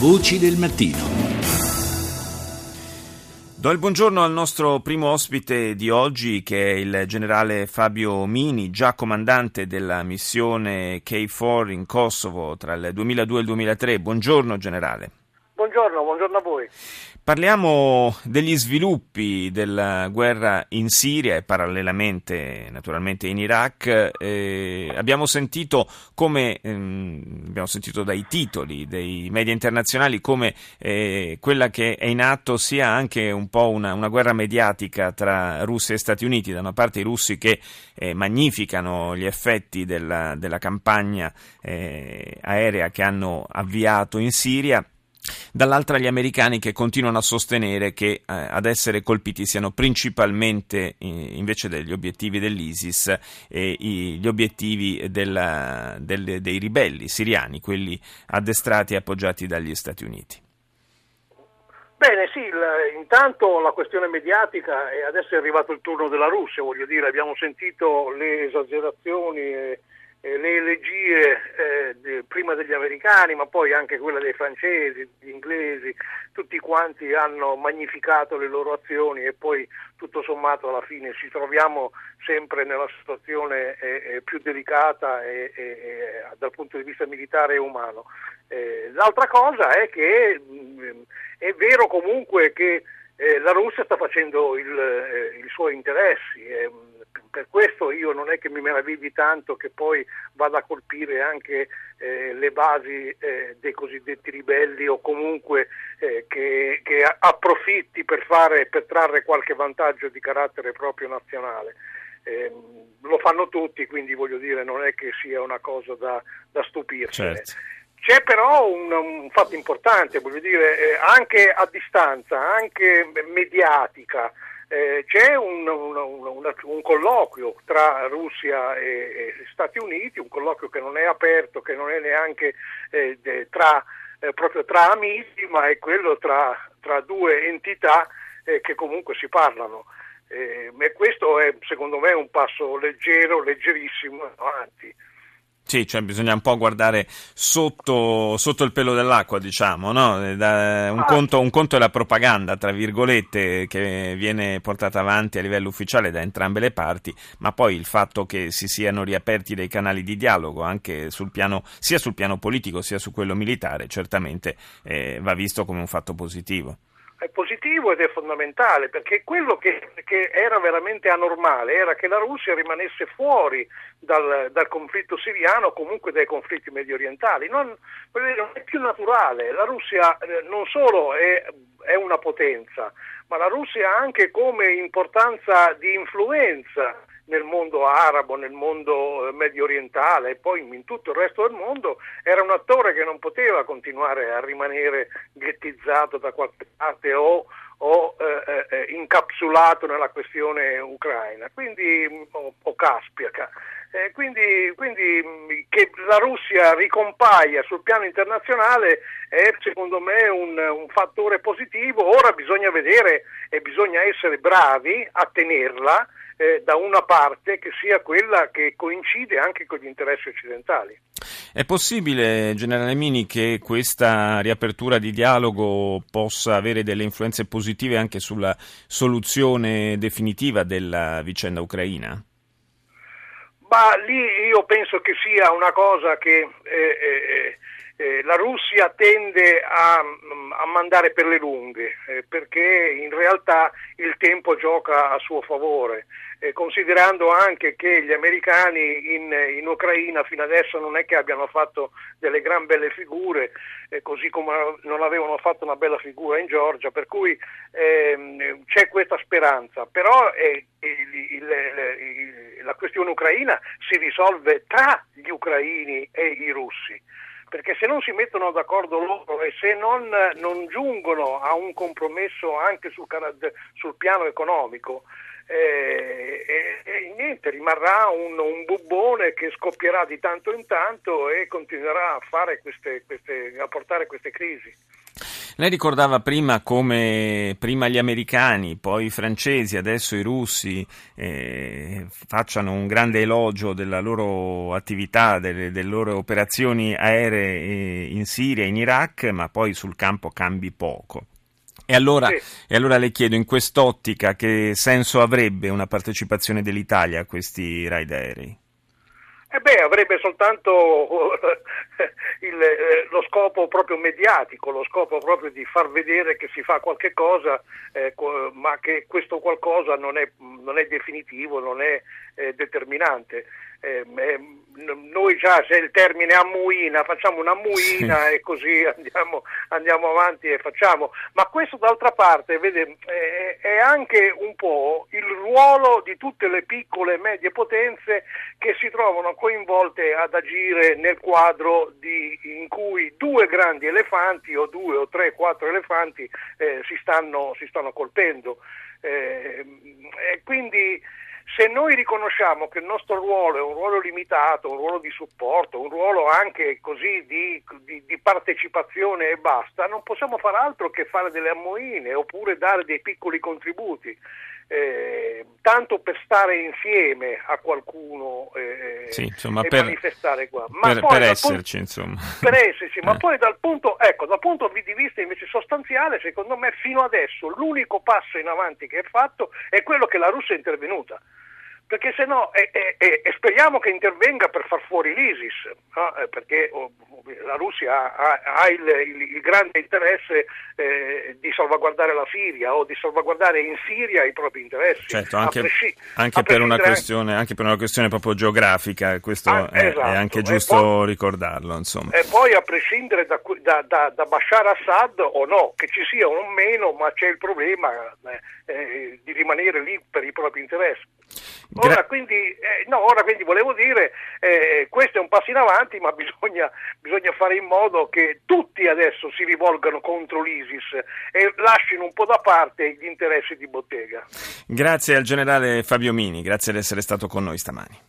Voci del mattino. Do il buongiorno al nostro primo ospite di oggi che è il generale Fabio Mini, già comandante della missione K4 in Kosovo tra il 2002 e il 2003. Buongiorno generale. Buongiorno, buongiorno a voi. Parliamo degli sviluppi della guerra in Siria e parallelamente naturalmente in Iraq. Eh, abbiamo sentito come ehm, abbiamo sentito dai titoli dei media internazionali come eh, quella che è in atto sia anche un po' una, una, guerra mediatica tra Russia e Stati Uniti, da una parte i russi che eh, magnificano gli effetti della, della campagna eh, aerea che hanno avviato in Siria dall'altra gli americani che continuano a sostenere che eh, ad essere colpiti siano principalmente eh, invece degli obiettivi dell'ISIS eh, gli obiettivi della, del, dei ribelli siriani, quelli addestrati e appoggiati dagli Stati Uniti. Bene, sì, il, intanto la questione mediatica e adesso è arrivato il turno della Russia, voglio dire, abbiamo sentito le esagerazioni e eh, le elegie eh, de, prima degli americani, ma poi anche quelle dei francesi, degli inglesi, tutti quanti hanno magnificato le loro azioni e poi tutto sommato alla fine ci troviamo sempre nella situazione eh, eh più delicata e, e, dal punto di vista militare e umano. Eh, l'altra cosa è che mh, mm, è vero comunque che eh, la Russia sta facendo il, i suoi interessi ehm, per questo io non è che mi meravigli tanto che poi vada a colpire anche eh, le basi eh, dei cosiddetti ribelli o comunque eh, che, che, approfitti per, fare, per, trarre qualche vantaggio di carattere proprio nazionale. Ehm, lo fanno tutti, quindi voglio dire non è che sia una cosa da, da stupirsi. Certo. C'è però un, un, fatto importante, voglio dire, eh, anche a distanza, anche mediatica, eh, c'è un, un, un, un, colloquio tra Russia e, e, Stati Uniti, un colloquio che non è aperto, che non è neanche eh, tra, eh, proprio tra amici, ma è quello tra, tra due entità eh, che comunque si parlano. Eh, questo è secondo me un passo leggero, leggerissimo avanti. Sì, cioè bisogna un po' guardare sotto, sotto il pelo dell'acqua, diciamo, no? Eh, da, un, ah. conto, un, conto, è la propaganda, tra virgolette, che viene portata avanti a livello ufficiale da entrambe le parti, ma poi il fatto che si siano riaperti dei canali di dialogo anche sul piano, sia sul piano politico sia su quello militare, certamente eh, va visto come un fatto positivo è positivo ed è fondamentale perché quello che, che, era veramente anormale era che la Russia rimanesse fuori dal, dal conflitto siriano o comunque dai conflitti medio orientali. Non, non, è più naturale. La Russia eh, non solo è, è una potenza, ma la Russia anche come importanza di influenza nel mondo arabo, nel mondo eh, medio orientale e poi in tutto il resto del mondo, era un attore che non poteva continuare a rimanere ghettizzato da qualche parte o, o eh, eh, eh incapsulato nella questione ucraina, quindi, mm, o, o caspiaca. Eh, quindi, quindi, mm, che la Russia ricompaia sul piano internazionale è secondo me un, un, fattore positivo, ora bisogna vedere e bisogna essere bravi a tenerla eh, da una parte che sia quella che coincide anche con gli interessi occidentali. È possibile, generale Mini, che questa riapertura di dialogo possa avere delle influenze positive anche sulla soluzione definitiva della vicenda ucraina? Ma lì io penso che sia una cosa che eh, eh, eh, la Russia tende a, a, mandare per le lunghe, eh, perché in realtà il tempo gioca a suo favore eh, considerando anche che gli americani in, in, Ucraina fino adesso non è che abbiano fatto delle gran belle figure, eh, così come non avevano fatto una bella figura in Georgia, per cui ehm, c'è questa speranza, però eh, il, il, il, la questione ucraina si risolve tra gli ucraini e i russi perché se non si mettono d'accordo loro e se non, non giungono a un compromesso anche sul, sul piano economico, e, e, e, niente, rimarrà un, un, bubbone che scoppierà di tanto in tanto e continuerà a, queste, queste, a portare queste crisi. Lei ricordava prima come prima gli americani, poi i francesi, adesso i russi eh, facciano un grande elogio della loro attività, delle, delle loro operazioni aeree eh, in Siria in Iraq, ma poi sul campo cambi poco. E allora, sì. e allora, le chiedo, in quest'ottica, che senso avrebbe una partecipazione dell'Italia a questi raid aerei? Eh beh, avrebbe soltanto il, eh, lo scopo proprio mediatico, lo scopo proprio di far vedere che si fa qualche cosa, eh, ma che questo qualcosa non è, non è definitivo, non è eh, determinante. Eh, noi già se il termine ammuina, facciamo un'ammuina sì. e così andiamo, andiamo, avanti e facciamo, ma questo d'altra parte vede, è, anche un po' il ruolo di tutte le piccole e medie potenze che si trovano coinvolte ad agire nel quadro di, in cui due grandi elefanti o due o tre, quattro elefanti eh, si, stanno, si, stanno, colpendo. Eh, quindi se noi riconosciamo che il nostro ruolo è un ruolo limitato, un ruolo di supporto, un ruolo anche così di, di, di partecipazione e basta, non possiamo fare altro che fare delle ammoine oppure dare dei piccoli contributi. Eh, tanto per stare insieme a qualcuno eh, sì, insomma, e per, manifestare qua. Ma per, per esserci, punto, insomma. Per esserci, ma eh. poi dal punto, ecco, dal punto di vista invece sostanziale, secondo me fino adesso l'unico passo in avanti che è fatto è quello che la Russia è intervenuta perché se no, e, e, e, speriamo che intervenga per far fuori l'ISIS, no? Eh, perché oh, la Russia ha, ha il, il, il, grande interesse eh, di salvaguardare la Siria o di salvaguardare in Siria i propri interessi. Certo, anche, presci- anche, per, una questione, anche per una questione proprio geografica, questo ah, è, esatto. è, anche giusto poi, ricordarlo. Insomma. E poi a prescindere da, da, da, da, Bashar Assad o no, che ci sia o meno, ma c'è il problema eh, eh, di rimanere lì per i propri interessi. Ora quindi, eh, no, ora quindi volevo dire, eh, questo è un passo in avanti, ma bisogna, bisogna, fare in modo che tutti adesso si rivolgano contro l'ISIS e lasciano un po' da parte gli interessi di bottega. Grazie al generale Fabio Mini, grazie di essere stato con noi stamani.